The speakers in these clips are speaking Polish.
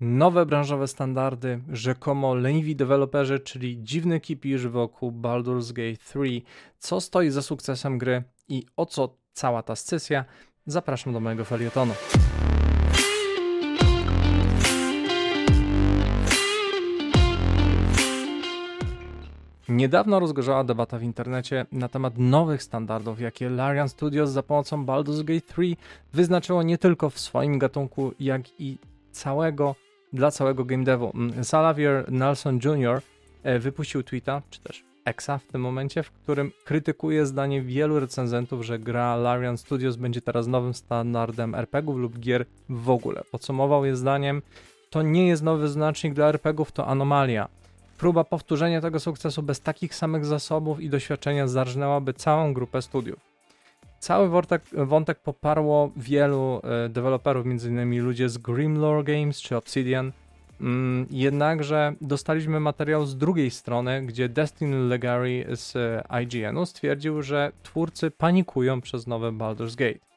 nowe branżowe standardy, rzekomo leniwi deweloperzy, czyli dziwny kipisz wokół Baldur's Gate 3, co stoi za sukcesem gry i o co cała ta scysja, zapraszam do mojego felietonu. Niedawno rozgorzała debata w internecie na temat nowych standardów, jakie Larian Studios za pomocą Baldur's Gate 3 wyznaczyło nie tylko w swoim gatunku, jak i całego, dla całego game devu. Mm, Salavier Nelson Jr. E, wypuścił tweeta, czy też exa w tym momencie, w którym krytykuje zdanie wielu recenzentów, że gra Larian Studios będzie teraz nowym standardem RPGów lub gier w ogóle. Podsumował je zdaniem, to nie jest nowy znacznik dla RPGów, to anomalia. Próba powtórzenia tego sukcesu bez takich samych zasobów i doświadczenia zarżnęłaby całą grupę studiów. Cały wątek, wątek poparło wielu e, deweloperów, m.in. ludzie z Grimlore Games czy Obsidian. Mm, jednakże dostaliśmy materiał z drugiej strony, gdzie Destiny Legary z e, IGN-u stwierdził, że twórcy panikują przez nowe Baldur's Gate.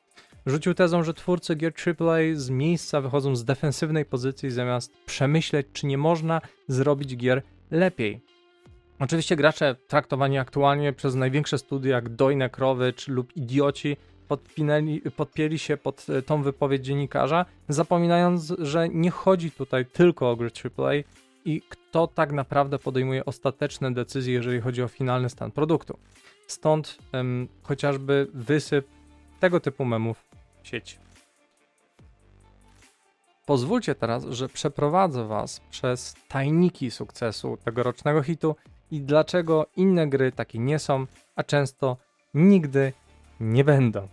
Rzucił tezą, że twórcy gier AAA z miejsca wychodzą z defensywnej pozycji zamiast przemyśleć, czy nie można zrobić gier lepiej. Oczywiście gracze traktowani aktualnie przez największe studia jak dojne krowy czy lub idioci podpięli się pod e, tą wypowiedź dziennikarza, zapominając, że nie chodzi tutaj tylko o gry AAA i kto tak naprawdę podejmuje ostateczne decyzje, jeżeli chodzi o finalny stan produktu. Stąd chociażby wysyp tego typu memów w sieci. Pozwólcie teraz, że przeprowadzę Was przez tajniki sukcesu tegorocznego hitu i dlaczego inne gry takie nie są, a często nigdy nie będą.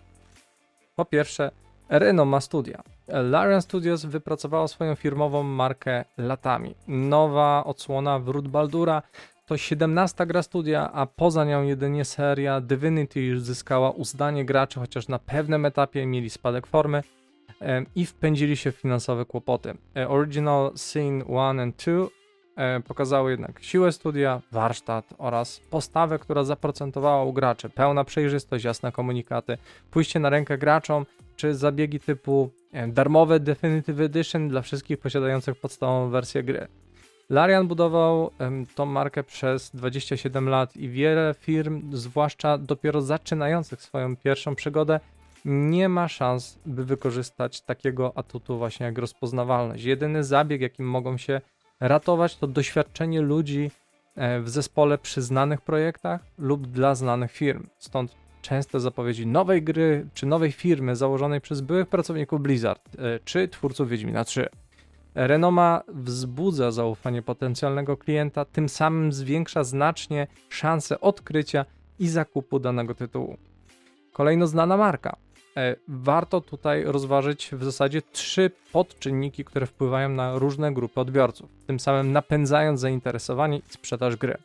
Po pierwsze, Renoma Studia. Larian Studios wypracowało swoją firmową markę latami. Nowa odsłona Wrót Baldura to 17 gra studia, a poza nią jedynie seria Divinity już zyskała uznanie graczy, chociaż na pewnym etapie mieli spadek formy i wpędzili się w finansowe kłopoty. E, Original Scene 1 and 2 e, pokazały jednak siłę studia, warsztat oraz postawę, która zaprocentowała u graczy. Pełna przejrzystość, jasne komunikaty, pójście na rękę graczom, czy zabiegi typu e, darmowe Definitive Edition dla wszystkich posiadających podstawową wersję gry. Larian budował tą markę przez 27 lat i wiele firm, zwłaszcza dopiero zaczynających swoją pierwszą przygodę, nie ma szans, by wykorzystać takiego atutu właśnie jak rozpoznawalność. Jedyny zabieg, jakim mogą się ratować, to doświadczenie ludzi e, w zespole przy znanych projektach lub dla znanych firm. Stąd częste zapowiedzi nowej gry czy nowej firmy założonej przez byłych pracowników Blizzard e, czy twórców Wiedźmina 3. Renoma wzbudza zaufanie potencjalnego klienta, tym samym zwiększa znacznie szanse odkrycia i zakupu danego tytułu. Kolejno znana marka. E, warto tutaj rozważyć w zasadzie trzy podczynniki, które wpływają na różne grupy odbiorców, tym samym napędzając zainteresowanie i sprzedaż gry.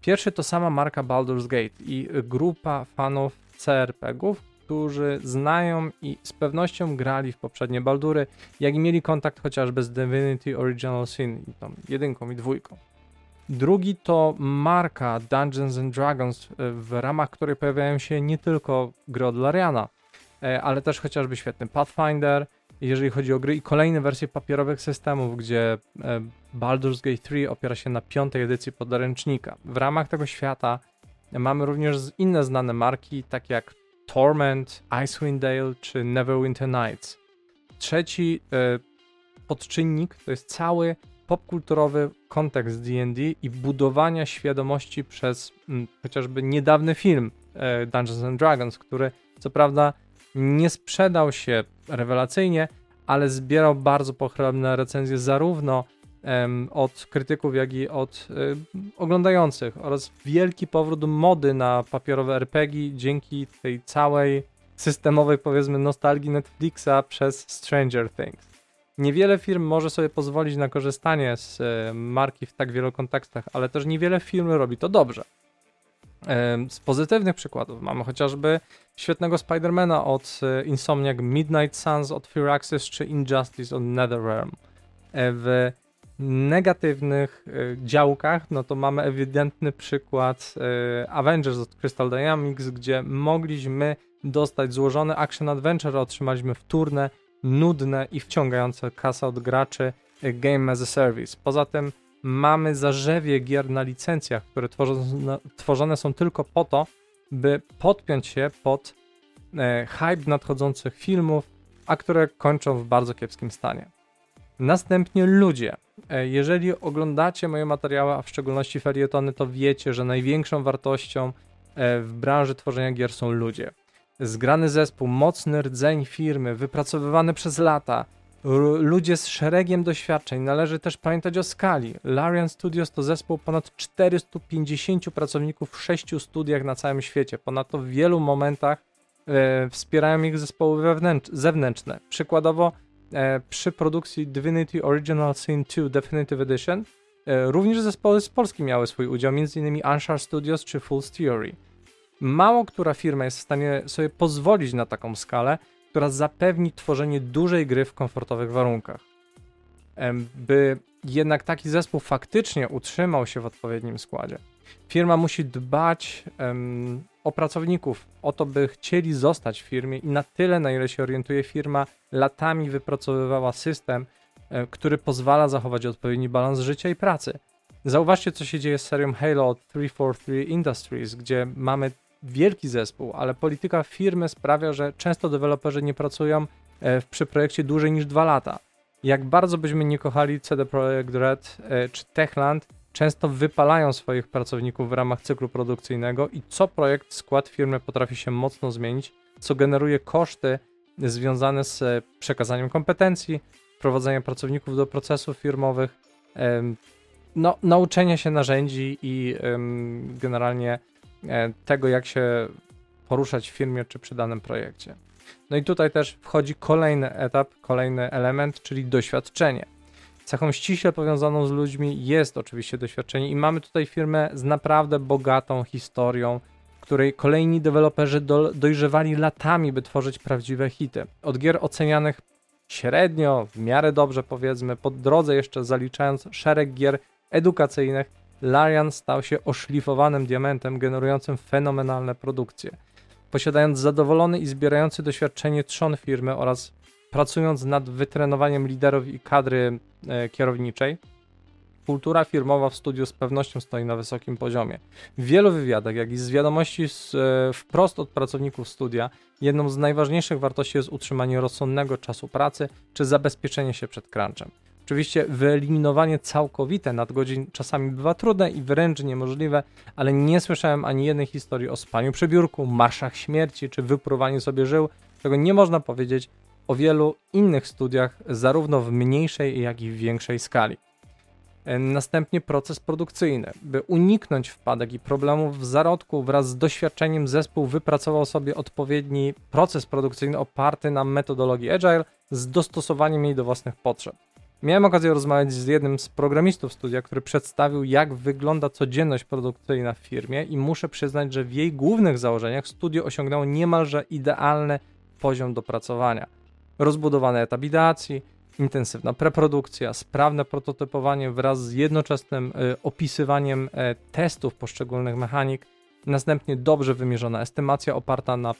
Pierwszy to sama marka Baldur's Gate i grupa fanów CRPG-ów, którzy znają i z pewnością grali w poprzednie Baldury, jak i mieli kontakt chociażby z Divinity Original Sin, i tą jedynką i dwójką. Drugi to marka Dungeons and Dragons, w ramach której pojawiają się nie tylko gry od Lariana, E, ale też chociażby świetny Pathfinder, jeżeli chodzi o gry i kolejne wersje papierowych systemów, gdzie e, Baldur's Gate 3 opiera się na piątej edycji podręcznika. W ramach tego świata mamy również inne znane marki, takie jak Torment, Icewind Dale czy Neverwinter Nights. Trzeci e, podczynnik to jest cały popkulturowy kontekst D&D i budowania świadomości przez m, chociażby niedawny film e, Dungeons and Dragons, który co prawda nie sprzedał się rewelacyjnie, ale zbierał bardzo pochlebne recenzje zarówno um, od krytyków, jak i od um, oglądających oraz wielki powrót mody na papierowe RPG dzięki tej całej systemowej powiedzmy nostalgii Netflixa przez Stranger Things. Niewiele firm może sobie pozwolić na korzystanie z marki w tak wielu kontekstach, ale też niewiele firm robi to dobrze. Z pozytywnych przykładów mamy chociażby świetnego Spidermana od e, Insomniac Midnight Suns od Firaxis czy Injustice od NetherRealm. E, w negatywnych e, działkach, no to mamy ewidentny przykład Avengers od Crystal Dynamics, gdzie mogliśmy dostać złożony action adventure, otrzymaliśmy wtórne, nudne i wciągające kasę od graczy Game as a Service. Poza tym mamy zarzewie gier na licencjach, które tworzone są tylko po to, by podpiąć się pod e, hype nadchodzących filmów, a które kończą w bardzo kiepskim stanie. Następnie ludzie. E, jeżeli oglądacie moje materiały, a w szczególności felietony, to wiecie, że największą wartością e, w branży tworzenia gier są ludzie. Zgrany zespół, mocny rdzeń firmy, wypracowywany przez lata, ludzie z szeregiem doświadczeń. Należy też pamiętać o skali. Larian Studios to zespół ponad 450 pracowników w sześciu studiach na całym świecie. Ponadto w wielu momentach e, wspierają ich zespoły zewnętrzne. Przykładowo e, przy produkcji Divinity Original Sin 2 Definitive Edition e, również zespoły z Polski miały swój udział, m.in. Anshar Studios czy Full Theory. Mało która firma jest w stanie sobie pozwolić na taką skalę, która zapewni tworzenie dużej gry w komfortowych warunkach. By jednak taki zespół faktycznie utrzymał się w odpowiednim składzie, firma musi dbać o pracowników, o to, by chcieli zostać w firmie i na tyle, na ile się orientuje firma, latami wypracowywała system, e, który pozwala zachować odpowiedni balans życia i pracy. Zauważcie, co się dzieje z serią Halo 343 Industries, gdzie mamy wielki zespół, ale polityka firmy sprawia, że często deweloperzy nie pracują e, przy projekcie dłużej niż dwa lata. Jak bardzo byśmy nie kochali CD Projekt Red e, czy Techland, często wypalają swoich pracowników w ramach cyklu produkcyjnego i co projekt, skład firmy potrafi się mocno zmienić, co generuje koszty związane z e, przekazaniem kompetencji, prowadzeniem pracowników do procesów firmowych, no, nauczenia się narzędzi i generalnie tego, jak się poruszać w firmie czy przy danym projekcie. No i tutaj też wchodzi kolejny etap, kolejny element, czyli doświadczenie. Cechą ściśle powiązaną z ludźmi jest oczywiście doświadczenie i mamy tutaj firmę z naprawdę bogatą historią, której kolejni deweloperzy do, dojrzewali latami, by tworzyć prawdziwe hity. Od gier ocenianych średnio, w miarę dobrze powiedzmy, po drodze jeszcze zaliczając szereg gier edukacyjnych, Larian stał się oszlifowanym diamentem generującym fenomenalne produkcje. Posiadając zadowolony i zbierający doświadczenie trzon firmy oraz pracując nad wytrenowaniem liderów i kadry e, kierowniczej, kultura firmowa w studiu z pewnością stoi na wysokim poziomie. W wielu wywiadach, jak i z wiadomości z, e, wprost od pracowników studia, jedną z najważniejszych wartości jest utrzymanie rozsądnego czasu pracy czy zabezpieczenie się przed crunchem. Oczywiście wyeliminowanie całkowite nadgodzin czasami bywa trudne i wręcz niemożliwe, ale nie słyszałem ani jednej historii o spaniu przy biurku, marszach śmierci czy wypruwaniu sobie żył, czego nie można powiedzieć o wielu innych studiach, zarówno w mniejszej, jak i w większej skali. E, następnie proces produkcyjny. By uniknąć wpadek i problemów w zarodku, wraz z doświadczeniem zespół wypracował sobie odpowiedni proces produkcyjny oparty na metodologii Agile z dostosowaniem jej do własnych potrzeb. Miałem okazję rozmawiać z jednym z programistów studia, który przedstawił, jak wygląda codzienność produkcyjna w firmie, i muszę przyznać, że w jej głównych założeniach studio osiągnęło niemalże idealny poziom dopracowania. Rozbudowany etap ideacji, intensywna preprodukcja, sprawne prototypowanie wraz z jednoczesnym y, opisywaniem y, testów poszczególnych mechanik, następnie dobrze wymierzona estymacja oparta na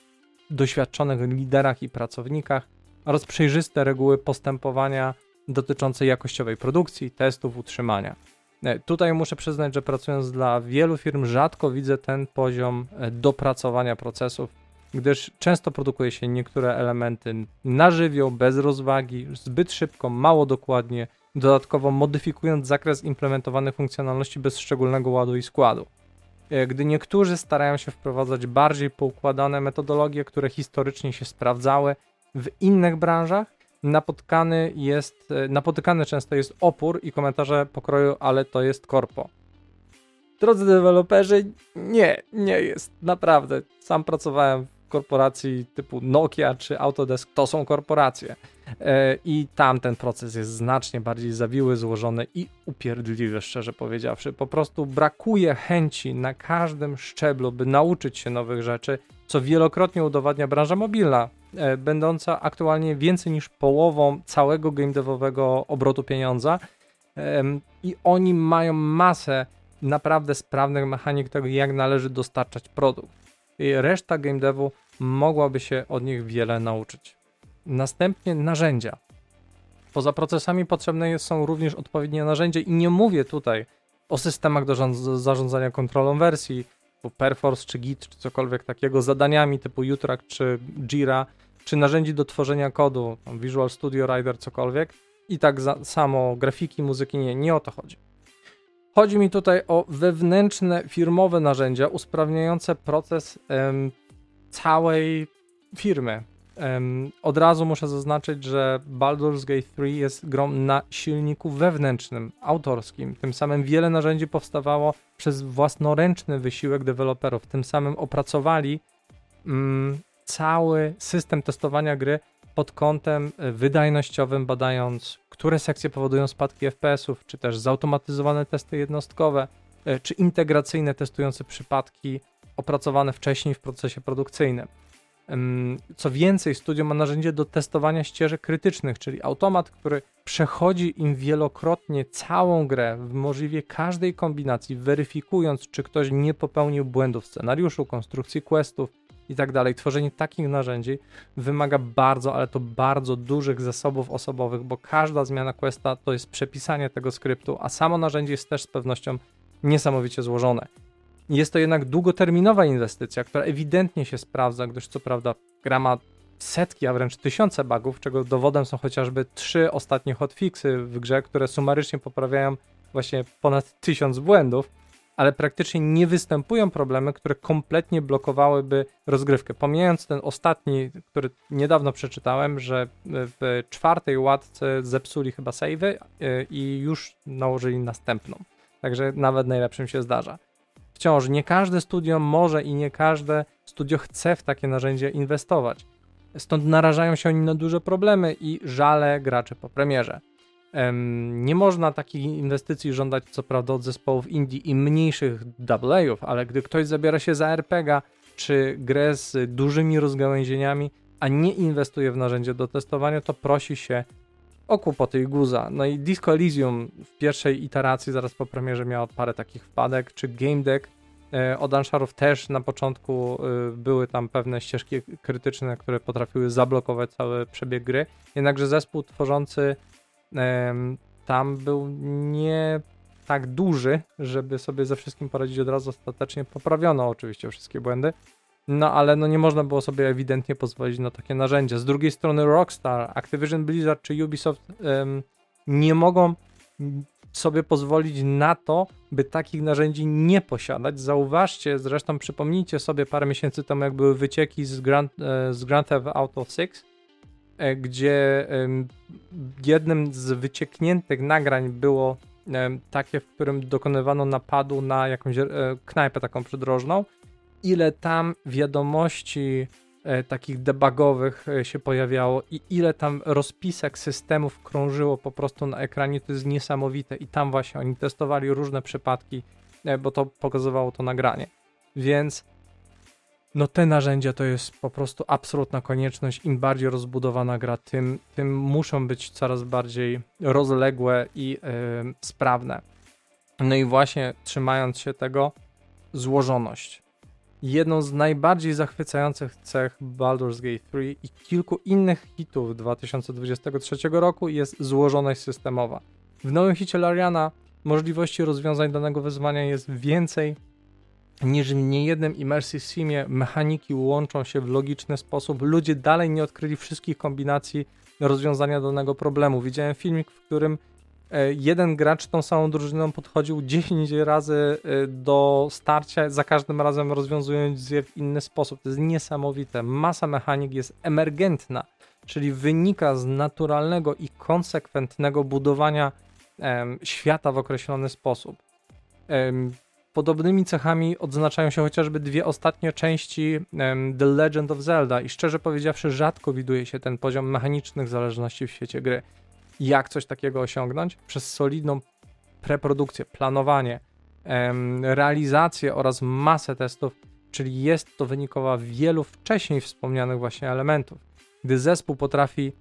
doświadczonych liderach i pracownikach oraz przejrzyste reguły postępowania dotyczące jakościowej produkcji, testów, utrzymania. E, tutaj muszę przyznać, że pracując dla wielu firm, rzadko widzę ten poziom e, dopracowania procesów, gdyż często produkuje się niektóre elementy na żywioł, bez rozwagi, zbyt szybko, mało dokładnie, dodatkowo modyfikując zakres implementowanych funkcjonalności bez szczególnego ładu i składu. E, gdy niektórzy starają się wprowadzać bardziej poukładane metodologie, które historycznie się sprawdzały w innych branżach, napotkany jest, e, napotykany często jest opór i komentarze pokroju, ale to jest korpo. Drodzy deweloperzy, nie, nie jest, naprawdę. Sam pracowałem w korporacji typu Nokia czy Autodesk, to są korporacje. E, I tam ten proces jest znacznie bardziej zawiły, złożony i upierdliwy, szczerze powiedziawszy. Po prostu brakuje chęci na każdym szczeblu, by nauczyć się nowych rzeczy, co wielokrotnie udowadnia branża mobilna, będąca aktualnie więcej niż połową całego game devowego obrotu pieniądza i oni mają masę naprawdę sprawnych mechanik tego, jak należy dostarczać produkt. I reszta game devu mogłaby się od nich wiele nauczyć. Następnie narzędzia. Poza procesami potrzebne są również odpowiednie narzędzia i nie mówię tutaj o systemach do zarządzania kontrolą wersji, typu Perforce czy Git czy cokolwiek takiego, zadaniami typu Utrak czy Jira, czy narzędzi do tworzenia kodu, Visual Studio Rider, cokolwiek. I tak za, samo grafiki, muzyki, nie, nie o to chodzi. Chodzi mi tutaj o wewnętrzne, firmowe narzędzia usprawniające proces em, całej firmy. Em, od razu muszę zaznaczyć, że Baldur's Gate 3 jest grą na silniku wewnętrznym, autorskim. Tym samym wiele narzędzi powstawało przez własnoręczny wysiłek deweloperów. Tym samym opracowali mm, cały system testowania gry pod kątem e, wydajnościowym, badając, które sekcje powodują spadki FPS-ów, czy też zautomatyzowane testy jednostkowe, e, czy integracyjne testujące przypadki opracowane wcześniej w procesie produkcyjnym. Co więcej, studio ma narzędzie do testowania ścieżek krytycznych, czyli automat, który przechodzi im wielokrotnie całą grę w możliwie każdej kombinacji, weryfikując, czy ktoś nie popełnił błędów w scenariuszu, konstrukcji questów, i tak dalej. Tworzenie takich narzędzi wymaga bardzo, ale to bardzo dużych zasobów osobowych, bo każda zmiana questa to jest przepisanie tego skryptu, a samo narzędzie jest też z pewnością niesamowicie złożone. Jest to jednak długoterminowa inwestycja, która ewidentnie się sprawdza, gdyż co prawda gra ma setki, a wręcz tysiące bugów, czego dowodem są chociażby trzy ostatnie hotfixy w grze, które sumarycznie poprawiają właśnie ponad tysiąc błędów ale praktycznie nie występują problemy, które kompletnie blokowałyby rozgrywkę. Pomijając ten ostatni, który niedawno przeczytałem, że w czwartej łatce zepsuli chyba savey e, i już nałożyli następną. Także nawet najlepszym się zdarza. Wciąż nie każde studio może i nie każde studio chce w takie narzędzie inwestować. Stąd narażają się oni na duże problemy i żale graczy po premierze. Nie można takich inwestycji żądać, co prawda, od zespołów indie i mniejszych AA-ów, ale gdy ktoś zabiera się za RPG czy grę z dużymi rozgałęzieniami, a nie inwestuje w narzędzie do testowania, to prosi się o kłopoty i guza. No i Disco Elysium w pierwszej iteracji, zaraz po premierze, miało parę takich wpadek, czy Game Deck e, od Ansharów też na początku e, były tam pewne ścieżki krytyczne, które potrafiły zablokować cały przebieg gry. Jednakże zespół tworzący tam był nie tak duży, żeby sobie ze wszystkim poradzić od razu ostatecznie. Poprawiono oczywiście wszystkie błędy, no ale no nie można było sobie ewidentnie pozwolić na takie narzędzia. Z drugiej strony Rockstar, Activision Blizzard czy Ubisoft nie mogą sobie pozwolić na to, by takich narzędzi nie posiadać. Zauważcie, zresztą przypomnijcie sobie parę miesięcy temu, jak były wycieki z Grand, e, z Grand Theft Auto 6, E, gdzie jednym z wyciekniętych nagrań było takie, w którym dokonywano napadu na jakąś e, knajpę taką przydrożną. Ile tam wiadomości e, takich debugowych się pojawiało i ile tam rozpisek systemów krążyło po prostu na ekranie, to jest niesamowite. I tam właśnie oni testowali różne przypadki, bo to pokazywało to nagranie. Więc no te narzędzia to jest po prostu absolutna konieczność. Im bardziej rozbudowana gra, tym, tym muszą być coraz bardziej rozległe i yy, sprawne. No i właśnie trzymając się tego, złożoność. Jedną z najbardziej zachwycających cech Baldur's Gate 3 i kilku innych hitów 2023 roku jest złożoność systemowa. W nowym hicie Lariana możliwości rozwiązań danego wyzwania jest więcej niż w niejednym immersive simie mechaniki łączą się w logiczny sposób. Ludzie dalej nie odkryli wszystkich kombinacji rozwiązania danego problemu. Widziałem filmik, w którym e, jeden gracz tą samą drużyną podchodził 10 razy e, do starcia, za każdym razem rozwiązując je w inny sposób. To jest niesamowite. Masa mechanik jest emergentna, czyli wynika z naturalnego i konsekwentnego budowania świata w określony sposób. Podobnymi cechami odznaczają się chociażby dwie ostatnie części The Legend of Zelda i szczerze powiedziawszy rzadko widuje się ten poziom mechanicznych zależności w świecie gry. Jak coś takiego osiągnąć? Przez solidną preprodukcję, planowanie, realizację oraz masę testów, czyli jest to wynikowa wielu wcześniej wspomnianych właśnie elementów. Gdy zespół potrafi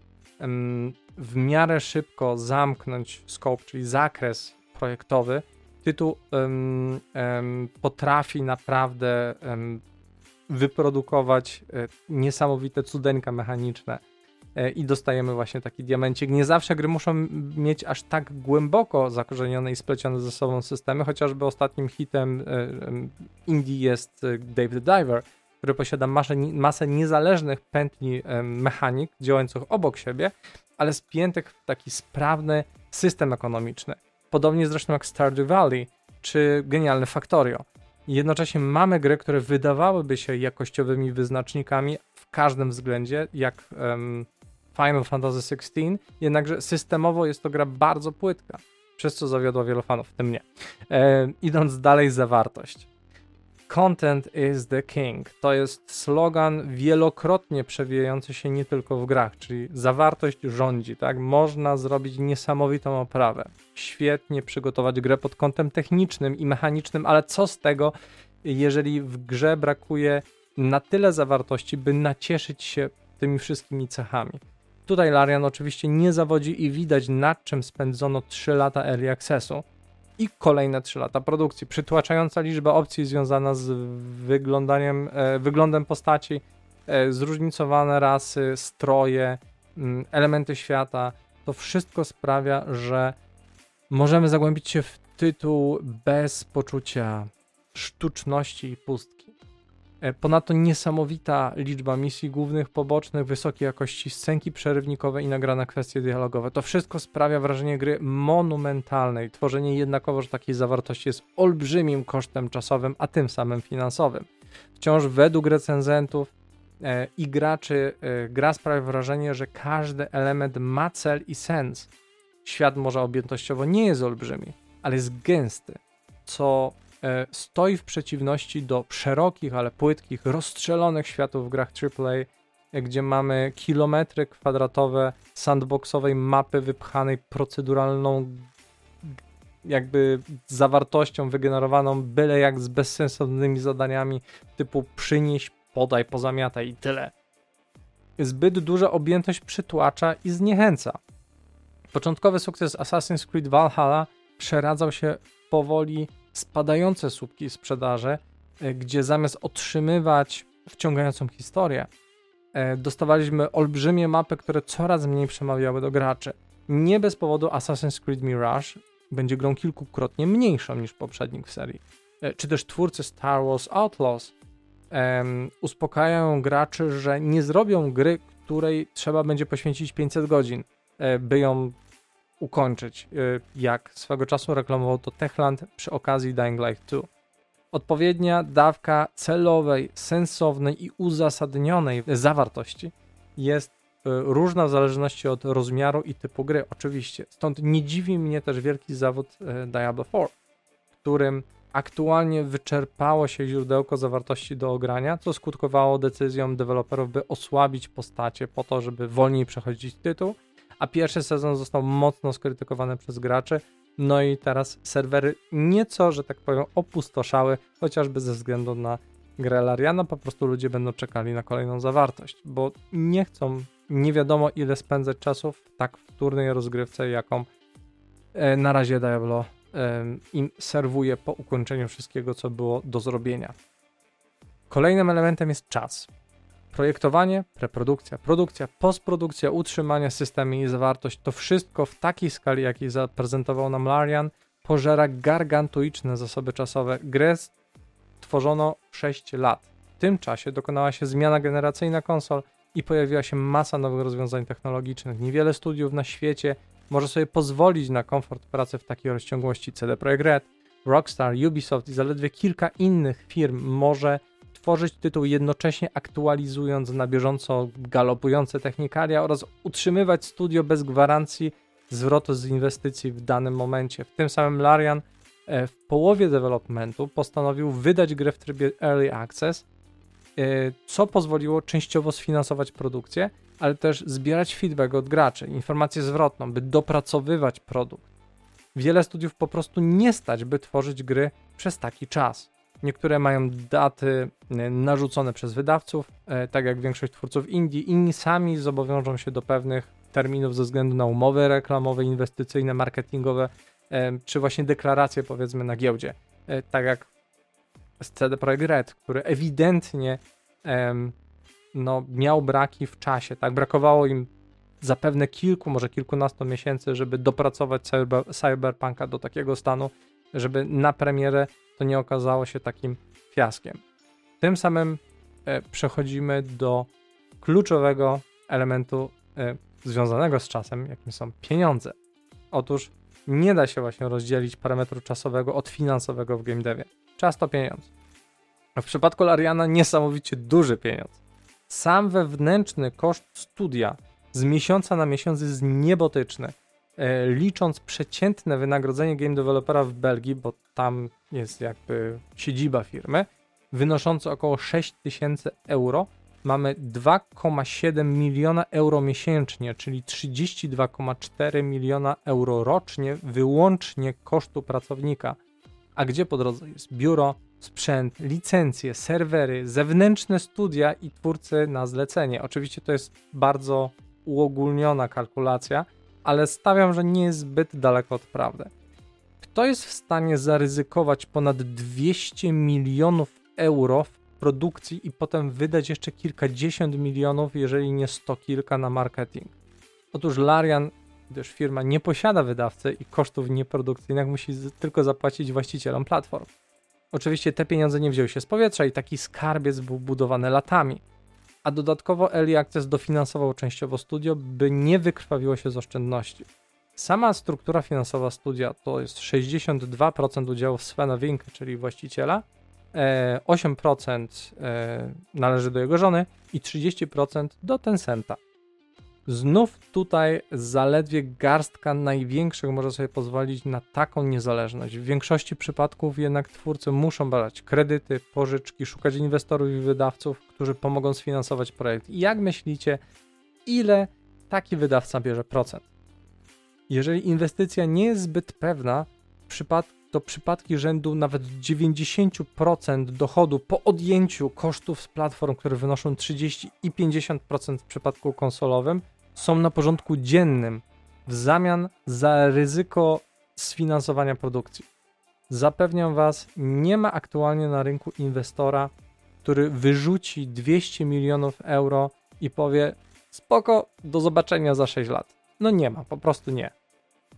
w miarę szybko zamknąć scope, czyli zakres projektowy, tytuł um, um, potrafi naprawdę um, wyprodukować e, niesamowite cudeńka mechaniczne. e, i dostajemy właśnie taki diamencik. Nie zawsze gry muszą mieć aż tak głęboko zakorzenione i splecione ze sobą systemy, chociażby ostatnim hitem indie jest Dave the Diver, który posiada masę, masę niezależnych pętli mechanik działających obok siebie, ale spiętych w taki sprawny system ekonomiczny. Podobnie zresztą jak Stardew Valley czy genialny Factorio. Jednocześnie mamy gry, które wydawałyby się jakościowymi wyznacznikami w każdym względzie, jak um, Final Fantasy XVI, jednakże systemowo jest to gra bardzo płytka, przez co zawiodła wielu fanów, w tym mnie. E, idąc dalej, zawartość. Content is the king. To jest slogan wielokrotnie przewijający się nie tylko w grach, czyli zawartość rządzi, tak? Można zrobić niesamowitą oprawę. Świetnie przygotować grę pod kątem technicznym i mechanicznym, ale co z tego, jeżeli w grze brakuje na tyle zawartości, by nacieszyć się tymi wszystkimi cechami. Tutaj Larian oczywiście nie zawodzi i widać nad czym spędzono 3 lata early accessu i kolejne 3 lata produkcji. Przytłaczająca liczba opcji związana z wyglądaniem, e, wyglądem postaci, e, zróżnicowane rasy, stroje, mm, elementy świata. To wszystko sprawia, że możemy zagłębić się w tytuł bez poczucia sztuczności i pustki. E, ponadto niesamowita liczba misji głównych, pobocznych, wysokiej jakości scenki przerywnikowe i nagrane kwestie dialogowe. To wszystko sprawia wrażenie gry monumentalnej. Tworzenie jednakowoż takiej zawartości jest olbrzymim kosztem czasowym, a tym samym finansowym. Wciąż według recenzentów e, i graczy e, gra sprawia wrażenie, że każdy element ma cel i sens. Świat może objętościowo nie jest olbrzymi, ale jest gęsty, co stoi w przeciwności do szerokich, ale płytkich, rozstrzelonych światów w grach AAA, e, gdzie mamy kilometry kwadratowe sandboxowej mapy wypchanej proceduralną jakby zawartością wygenerowaną byle jak z bezsensownymi zadaniami typu przynieś, podaj, pozamiataj i tyle. Zbyt duża objętość przytłacza i zniechęca. Początkowy sukces Assassin's Creed Valhalla przeradzał się powoli spadające słupki sprzedaży, e, gdzie zamiast otrzymywać wciągającą historię, e, dostawaliśmy olbrzymie mapy, które coraz mniej przemawiały do graczy. Nie bez powodu Assassin's Creed Mirage będzie grą kilkukrotnie mniejszą niż poprzednik w serii. E, czy też twórcy Star Wars Outlaws um, uspokajają graczy, że nie zrobią gry, której trzeba będzie poświęcić 500 godzin, by ją ukończyć, y, jak swego czasu reklamował to Techland przy okazji Dying Light 2. Odpowiednia dawka celowej, sensownej i uzasadnionej zawartości jest y, różna w zależności od rozmiaru i typu gry, oczywiście. Stąd nie dziwi mnie też wielki zawód y, Diablo 4, którym aktualnie wyczerpało się źródełko zawartości do ogrania, co skutkowało decyzją deweloperów, by osłabić postacie po to, żeby wolniej przechodzić tytuł a pierwszy sezon został mocno skrytykowany przez graczy. No i teraz serwery nieco, że tak powiem, opustoszały, chociażby ze względu na grę Lariana. Po prostu ludzie będą czekali na kolejną zawartość, bo nie chcą nie wiadomo ile spędzać czasu w tak wtórnej rozgrywce, jaką e, na razie Diablo im serwuje po ukończeniu wszystkiego, co było do zrobienia. Kolejnym elementem jest czas. Projektowanie, preprodukcja, produkcja, postprodukcja, utrzymanie systemu i zawartość to wszystko w takiej skali, jakiej zaprezentował nam Larian, pożera gargantuiczne zasoby czasowe. Grę tworzono 6 lat. W tym czasie dokonała się zmiana generacyjna konsol i pojawiła się masa nowych rozwiązań technologicznych. Niewiele studiów na świecie może sobie pozwolić na komfort pracy w takiej rozciągłości. CD Projekt Red, Rockstar, Ubisoft i zaledwie kilka innych firm może tworzyć tytuł jednocześnie aktualizując na bieżąco galopujące technikalia oraz utrzymywać studio bez gwarancji zwrotu z inwestycji w danym momencie. W tym samym Larian e, w połowie developmentu postanowił wydać grę w trybie Early Access, e, co pozwoliło częściowo sfinansować produkcję, ale też zbierać feedback od graczy, informację zwrotną, by dopracowywać produkt. Wiele studiów po prostu nie stać, by tworzyć gry przez taki czas. Niektóre mają daty e, narzucone przez wydawców, e, tak jak większość twórców indie. Inni sami zobowiążą się do pewnych terminów ze względu na umowy reklamowe, inwestycyjne, marketingowe, e, czy właśnie deklaracje powiedzmy na giełdzie. Tak jak CD Projekt Red, który ewidentnie no, miał braki w czasie, tak? Brakowało im zapewne kilku, może kilkunastu miesięcy, żeby dopracować cyber, Cyberpunka do takiego stanu, żeby na premierę to nie okazało się takim fiaskiem. Tym samym e, przechodzimy do kluczowego elementu e, związanego z czasem, jakim są pieniądze. Otóż nie da się właśnie rozdzielić parametru czasowego od finansowego w game devie. Czas to pieniądz. W przypadku Lariana niesamowicie duży pieniądz. Sam wewnętrzny koszt studia z miesiąca na miesiąc jest niebotyczny. E, licząc przeciętne wynagrodzenie game developera w Belgii, bo tam jest jakby siedziba firmy, wynoszące około 6000 euro, mamy 2,7 miliona euro miesięcznie, czyli 32,4 miliona euro rocznie, wyłącznie kosztu pracownika. A gdzie po drodze jest biuro, sprzęt, licencje, serwery, zewnętrzne studia i twórcy na zlecenie. Oczywiście to jest bardzo uogólniona kalkulacja, ale stawiam, że nie jest zbyt daleko od prawdy. Kto jest w stanie zaryzykować ponad 200 milionów euro w produkcji i potem wydać jeszcze kilkadziesiąt milionów, jeżeli nie sto kilka na marketing? Otóż Larian, gdyż firma nie posiada wydawcy i kosztów nieprodukcyjnych, musi tylko zapłacić właścicielom platform. Oczywiście te pieniądze nie wzięły się z powietrza i taki skarbiec był budowany latami. A dodatkowo Early Access dofinansował częściowo studio, by nie wykrwawiło się z oszczędności. Sama struktura finansowa studia to jest 62% udziałów Svena Winka, czyli właściciela, 8% e, e, należy do jego żony i 30% do Tencenta. Znów tutaj zaledwie garstka największych może sobie pozwolić na taką niezależność. W większości przypadków jednak twórcy muszą brać kredyty, pożyczki, szukać inwestorów i wydawców, którzy pomogą sfinansować projekt. I jak myślicie, ile taki wydawca bierze procent? Jeżeli inwestycja nie jest zbyt pewna, to przypadki rzędu nawet 90% dochodu po odjęciu kosztów z platform, które wynoszą 30 i 50% w przypadku konsolowym, są na porządku dziennym w zamian za ryzyko sfinansowania produkcji. Zapewniam Was, nie ma aktualnie na rynku inwestora, który wyrzuci 200 milionów euro i powie: Spoko, do zobaczenia za 6 lat. No nie ma, po prostu nie.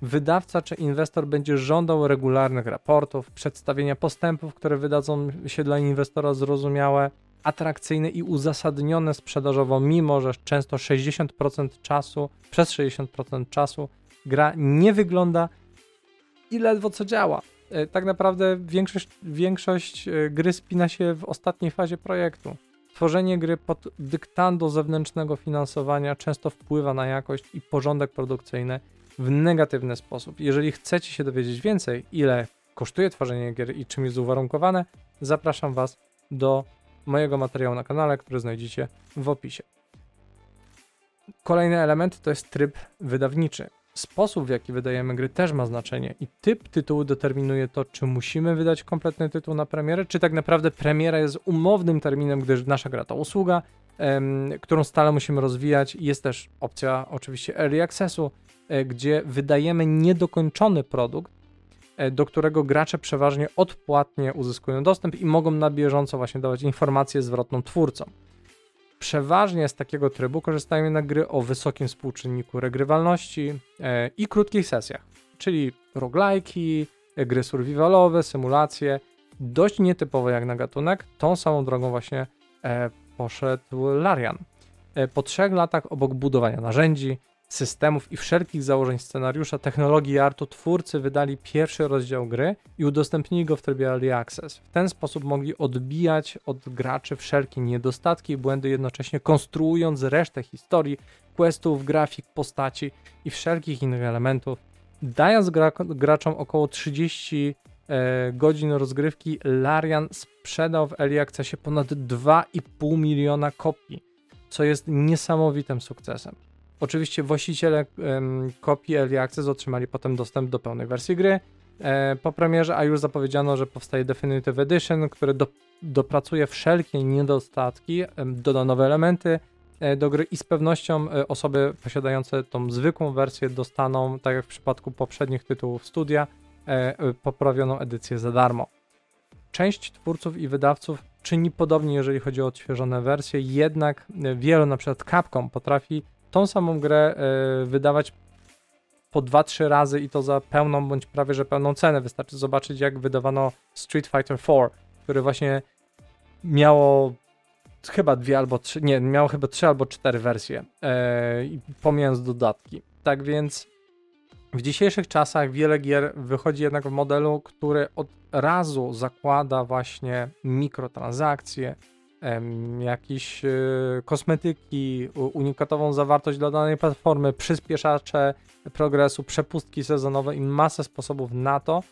Wydawca czy inwestor będzie żądał regularnych raportów, przedstawienia postępów, które wydadzą się dla inwestora zrozumiałe, atrakcyjne i uzasadnione sprzedażowo, mimo że często 60% czasu, przez 60% czasu gra nie wygląda i ledwo co działa. E, tak naprawdę większość, większość e, gry spina się w ostatniej fazie projektu. Tworzenie gry pod dyktando zewnętrznego finansowania często wpływa na jakość i porządek produkcyjny w negatywny sposób. Jeżeli chcecie się dowiedzieć więcej, ile kosztuje tworzenie gier i czym jest uwarunkowane, zapraszam Was do mojego materiału na kanale, który znajdziecie w opisie. Kolejny element to jest tryb wydawniczy. Sposób, w jaki wydajemy gry, też ma znaczenie i typ tytułu determinuje to, czy musimy wydać kompletny tytuł na premierę, czy tak naprawdę premiera jest umownym terminem, gdyż nasza gra to usługa, em, którą stale musimy rozwijać. Jest też opcja oczywiście early accessu, gdzie wydajemy niedokończony produkt, E, do którego gracze przeważnie odpłatnie uzyskują dostęp i mogą na bieżąco właśnie dawać informację zwrotną twórcom. Przeważnie z takiego trybu korzystają jednak gry o wysokim współczynniku regrywalności e, i krótkich sesjach, czyli e, gry survivalowe, symulacje, dość nietypowe jak na gatunek. Tą samą drogą właśnie poszedł Larian. Po trzech latach obok budowania narzędzi, systemów i wszelkich założeń scenariusza, technologii i artu twórcy wydali pierwszy rozdział gry i udostępnili go w trybie Early Access. W ten sposób mogli odbijać od graczy wszelkie niedostatki i błędy, jednocześnie konstruując resztę historii, questów, grafik, postaci i wszelkich innych elementów, dając gra graczom około 30 e, godzin rozgrywki, Larian sprzedał w Early Accessie ponad 2,5 miliona kopii, co jest niesamowitym sukcesem. Oczywiście właściciele kopii Early Access otrzymali potem dostęp do pełnej wersji gry e, po premierze, a już zapowiedziano, że powstaje Definitive Edition, który do, dopracuje wszelkie niedostatki, doda nowe elementy e, do gry i z pewnością e, osoby posiadające tą zwykłą wersję dostaną, tak jak w przypadku poprzednich tytułów studia, poprawioną edycję za darmo. Część twórców i wydawców czyni podobnie, jeżeli chodzi o odświeżone wersje, jednak wielu, na przykład Capcom, potrafi tą samą grę e, wydawać po 2-3 razy i to za pełną bądź prawie że pełną cenę. Wystarczy zobaczyć, jak wydawano Street Fighter 4, który właśnie miało chyba dwie albo trzy, nie, miało chyba trzy albo cztery wersje, e, pomijając dodatki. Tak więc w dzisiejszych czasach wiele gier wychodzi jednak w modelu, który od razu zakłada właśnie mikrotransakcje, jakieś e, kosmetyki, unikatową zawartość dla danej platformy, przyspieszacze progresu, przepustki sezonowe i masę sposobów na to,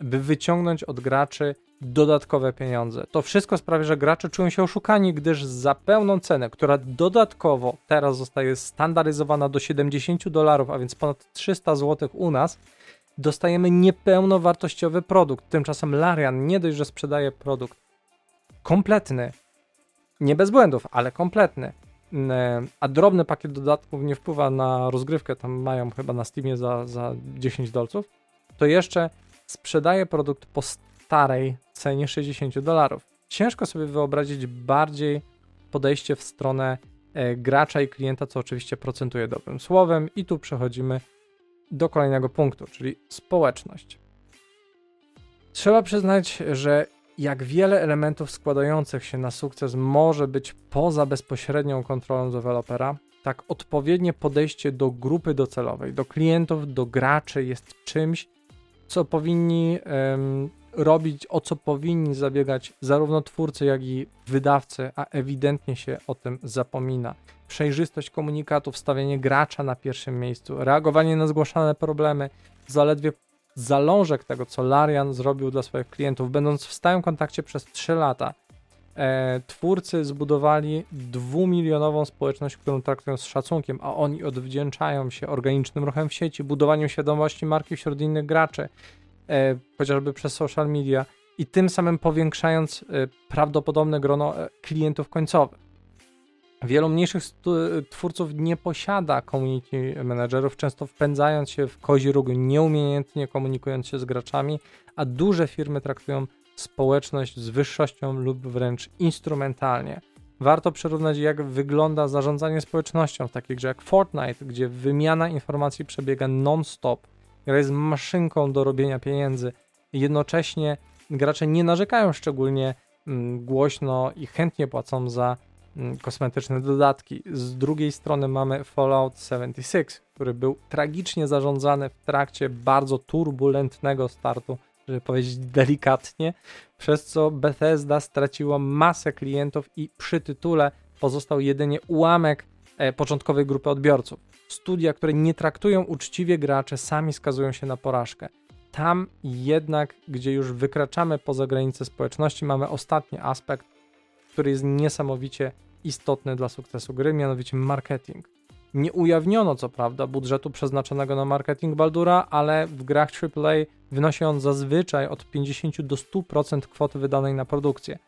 by wyciągnąć od graczy dodatkowe pieniądze. To wszystko sprawia, że gracze czują się oszukani, gdyż za pełną cenę, która dodatkowo teraz zostaje standaryzowana do 70 dolarów, a więc ponad 300 zł u nas, dostajemy niepełnowartościowy produkt. Tymczasem Larian nie dość, że sprzedaje produkt kompletny, nie bez błędów, ale kompletny, a drobny pakiet dodatków nie wpływa na rozgrywkę, tam mają chyba na Steamie za, za 10 dolców, to jeszcze sprzedaje produkt po starej cenie 60 dolarów. Ciężko sobie wyobrazić bardziej podejście w stronę e, gracza i klienta, co oczywiście procentuje dobrym słowem, i tu przechodzimy do kolejnego punktu, czyli społeczność. Trzeba przyznać, że jak wiele elementów składających się na sukces może być poza bezpośrednią kontrolą dewelopera, tak odpowiednie podejście do grupy docelowej, do klientów, do graczy jest czymś, co powinni robić, o co powinni zabiegać zarówno twórcy, jak i wydawcy, a ewidentnie się o tym zapomina. Przejrzystość komunikatów, stawianie gracza na pierwszym miejscu, reagowanie na zgłaszane problemy, zaledwie zalążek tego, co Larian zrobił dla swoich klientów, będąc w stałym kontakcie przez 3 lata. E, twórcy zbudowali dwumilionową społeczność, którą traktują z szacunkiem, a oni odwdzięczają się organicznym ruchem w sieci, budowaniem świadomości marki wśród innych graczy, e, chociażby przez social media i tym samym powiększając e, prawdopodobne grono e, klientów końcowych. Wielu mniejszych twórców nie posiada community managerów, często wpędzając się w kozi róg, nieumiejętnie komunikując się z graczami, a duże firmy traktują społeczność z wyższością lub wręcz instrumentalnie. Warto przyrównać, jak wygląda zarządzanie społecznością w takiej grze jak Fortnite, gdzie wymiana informacji przebiega non-stop. Gra jest maszynką do robienia pieniędzy. Jednocześnie gracze nie narzekają szczególnie mm, głośno i chętnie płacą za kosmetyczne dodatki. Z drugiej strony mamy Fallout 76, który był tragicznie zarządzany w trakcie bardzo turbulentnego startu, żeby powiedzieć delikatnie, przez co Bethesda straciło masę klientów i przy tytule pozostał jedynie ułamek e, początkowej grupy odbiorców. Studia, które nie traktują uczciwie graczy, sami skazują się na porażkę. Tam jednak, gdzie już wykraczamy poza granice społeczności, mamy ostatni aspekt, który jest niesamowicie istotny dla sukcesu gry, mianowicie marketing. Nie ujawniono co prawda budżetu przeznaczonego na marketing Baldura, ale w grach AAA wynosi on zazwyczaj od 50 do 100% kwoty wydanej na produkcję.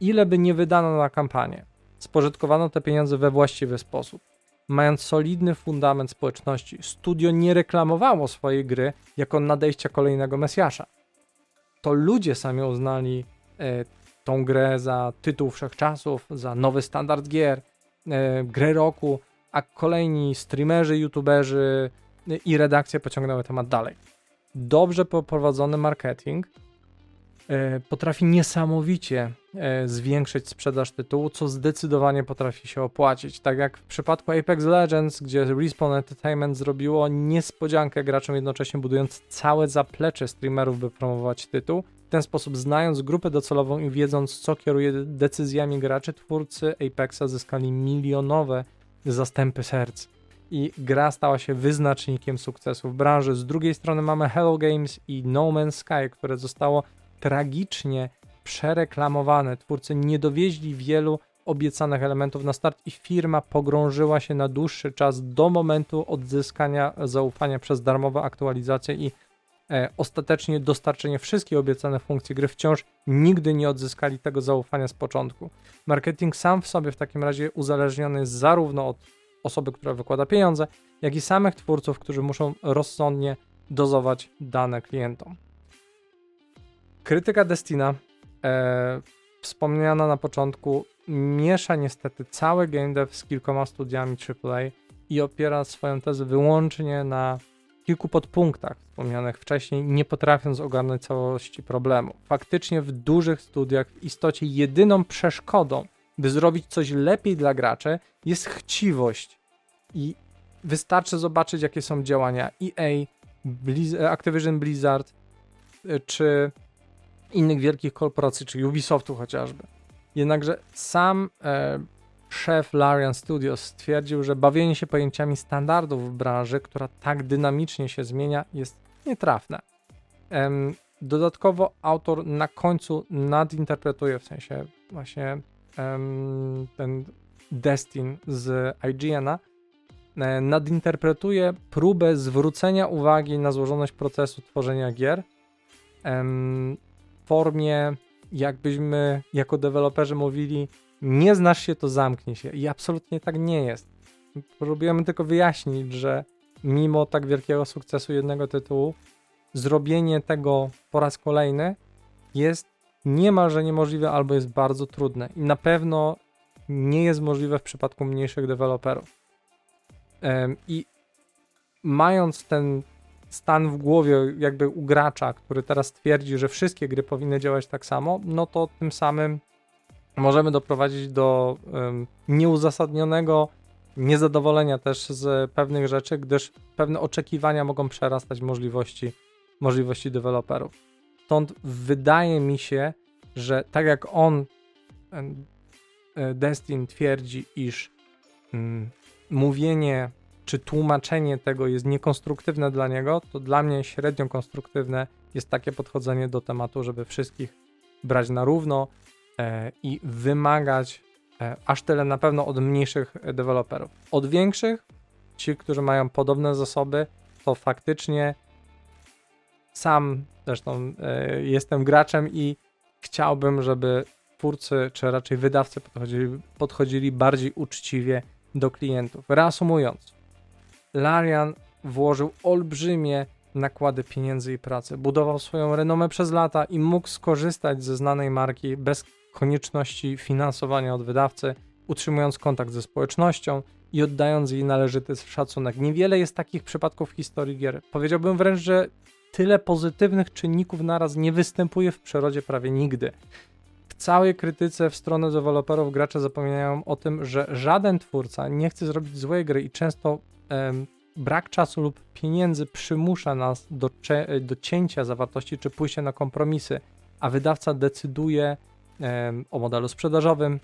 Ile by nie wydano na kampanię, spożytkowano te pieniądze we właściwy sposób. Mając solidny fundament społeczności, studio nie reklamowało swojej gry jako nadejścia kolejnego Mesjasza. To ludzie sami uznali e, tą grę za tytuł wszechczasów, za nowy standard gier, e, grę roku, a kolejni streamerzy, youtuberzy e, i redakcje pociągnęły temat dalej. Dobrze poprowadzony marketing e, potrafi niesamowicie zwiększyć sprzedaż tytułu, co zdecydowanie potrafi się opłacić. Tak jak w przypadku Apex Legends, gdzie Respawn Entertainment zrobiło niespodziankę graczom, jednocześnie budując całe zaplecze streamerów, by promować tytuł, ten sposób, znając grupę docelową i wiedząc, co kieruje decyzjami graczy, twórcy Apexa zyskali milionowe zastępy serc. I gra stała się wyznacznikiem sukcesu w branży. Z drugiej strony mamy Hello Games i No Man's Sky, które zostało tragicznie przereklamowane. Twórcy nie dowieźli wielu obiecanych elementów na start i firma pogrążyła się na dłuższy czas do momentu odzyskania zaufania przez darmowe aktualizacje i ostatecznie dostarczenie wszystkich obiecanych funkcji gry wciąż nigdy nie odzyskali tego zaufania z początku. Marketing sam w sobie w takim razie uzależniony jest zarówno od osoby, która wykłada pieniądze, jak i samych twórców, którzy muszą rozsądnie dozować dane klientom. Krytyka Destina, e, wspomniana na początku, miesza niestety cały game dev z kilkoma studiami AAA i opiera swoją tezę wyłącznie na kilku podpunktach wspomnianych wcześniej, nie potrafiąc ogarnąć całości problemu. Faktycznie w dużych studiach w istocie jedyną przeszkodą, by zrobić coś lepiej dla graczy, jest chciwość. I wystarczy zobaczyć, jakie są działania EA, Blizz Activision Blizzard, y, czy innych wielkich korporacji, czy Ubisoftu chociażby. Jednakże sam e, szef Larian Studios stwierdził, że bawienie się pojęciami standardów w branży, która tak dynamicznie się zmienia, jest nietrafne. Dodatkowo autor na końcu nadinterpretuje, w sensie właśnie ten Destin z IGN-a, e, nadinterpretuje próbę zwrócenia uwagi na złożoność procesu tworzenia gier w formie, jakbyśmy jako deweloperzy mówili, nie znasz się, to zamknie się. I absolutnie tak nie jest. Próbujemy tylko wyjaśnić, że mimo tak wielkiego sukcesu jednego tytułu, zrobienie tego po raz kolejny jest niemalże niemożliwe albo jest bardzo trudne. I na pewno nie jest możliwe w przypadku mniejszych deweloperów. I mając ten stan w głowie jakby u gracza, który teraz twierdzi, że wszystkie gry powinny działać tak samo, no to tym samym możemy doprowadzić do nieuzasadnionego niezadowolenia też z pewnych rzeczy, gdyż pewne oczekiwania mogą przerastać możliwości, możliwości deweloperów. Stąd wydaje mi się, że tak jak on, e, Destin twierdzi, iż mm, mówienie czy tłumaczenie tego jest niekonstruktywne dla niego, to dla mnie średnio konstruktywne jest takie podchodzenie do tematu, żeby wszystkich brać na równo, i wymagać e, aż tyle na pewno od mniejszych deweloperów. Od większych, ci, którzy mają podobne zasoby, to faktycznie sam zresztą e, jestem graczem i chciałbym, żeby twórcy, czy raczej wydawcy podchodzili, podchodzili bardziej uczciwie do klientów. Reasumując, Larian włożył olbrzymie nakłady pieniędzy i pracy. Budował swoją renomę przez lata i mógł skorzystać ze znanej marki bez konieczności finansowania od wydawcy, utrzymując kontakt ze społecznością i oddając jej należyty szacunek. Niewiele jest takich przypadków w historii gier. Powiedziałbym wręcz, że tyle pozytywnych czynników naraz nie występuje w przyrodzie prawie nigdy. W całej krytyce w stronę deweloperów gracze zapominają o tym, że żaden twórca nie chce zrobić złej gry i często em, brak czasu lub pieniędzy przymusza nas do, do cięcia zawartości czy pójścia na kompromisy, a wydawca decyduje o modelu sprzedażowym,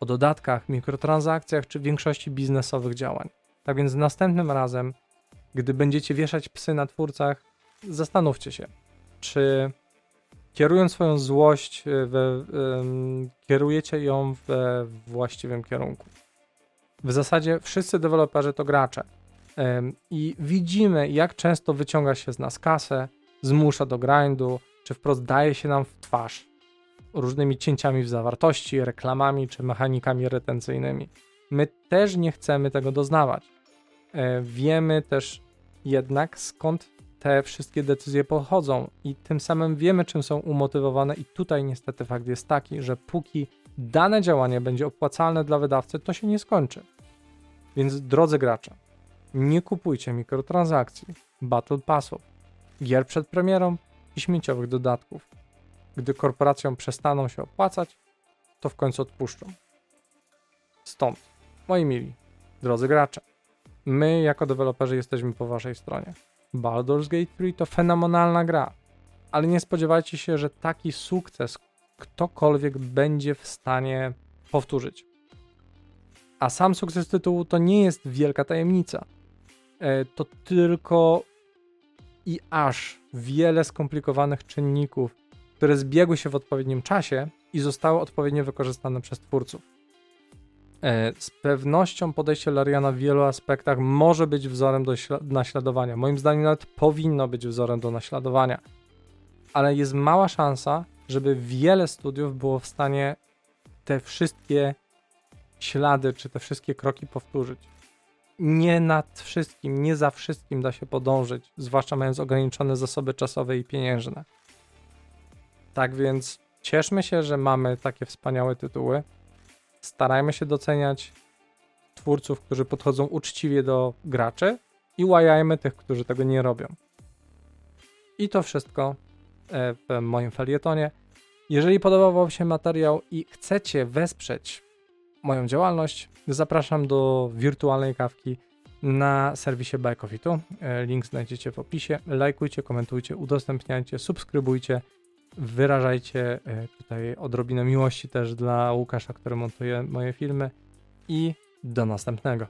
o dodatkach, mikrotransakcjach czy większości biznesowych działań. Tak więc następnym razem, gdy będziecie wieszać psy na twórcach, zastanówcie się, czy kierując swoją złość, e, we, kierujecie ją we właściwym kierunku. W zasadzie wszyscy deweloperzy to gracze i widzimy, jak często wyciąga się z nas kasę, zmusza do grindu, czy wprost daje się nam w twarz różnymi cięciami w zawartości, reklamami czy mechanikami retencyjnymi. My też nie chcemy tego doznawać. E, wiemy też jednak skąd te wszystkie decyzje pochodzą i tym samym wiemy czym są umotywowane i tutaj niestety fakt jest taki, że póki dane działanie będzie opłacalne dla wydawcy, to się nie skończy. Więc drodzy gracze, nie kupujcie mikrotransakcji, battle passów, gier przed premierą i śmieciowych dodatków. Gdy korporacjom przestaną się opłacać, to w końcu odpuszczą. Stąd, moi mili, drodzy gracze, my jako deweloperzy jesteśmy po waszej stronie. Baldur's Gate 3 to fenomenalna gra, ale nie spodziewajcie się, że taki sukces ktokolwiek będzie w stanie powtórzyć. A sam sukces tytułu to nie jest wielka tajemnica. E, to tylko i aż wiele skomplikowanych czynników, które zbiegły się w odpowiednim czasie i zostały odpowiednio wykorzystane przez twórców. E, z pewnością podejście Lariana w wielu aspektach może być wzorem do naśladowania. Moim zdaniem nawet powinno być wzorem do naśladowania. Ale jest mała szansa, żeby wiele studiów było w stanie te wszystkie ślady czy te wszystkie kroki powtórzyć. Nie nad wszystkim, nie za wszystkim da się podążyć, zwłaszcza mając ograniczone zasoby czasowe i pieniężne. Tak więc cieszmy się, że mamy takie wspaniałe tytuły. Starajmy się doceniać twórców, którzy podchodzą uczciwie do graczy i łajajmy tych, którzy tego nie robią. I to wszystko e, w moim felietonie. Jeżeli podobał Wam się materiał i chcecie wesprzeć moją działalność, zapraszam do wirtualnej kawki na serwisie Coffee. E, link znajdziecie w opisie. Lajkujcie, komentujcie, udostępniajcie, subskrybujcie, wyrażajcie e, tutaj odrobinę miłości też dla Łukasza, który montuje moje filmy i do następnego.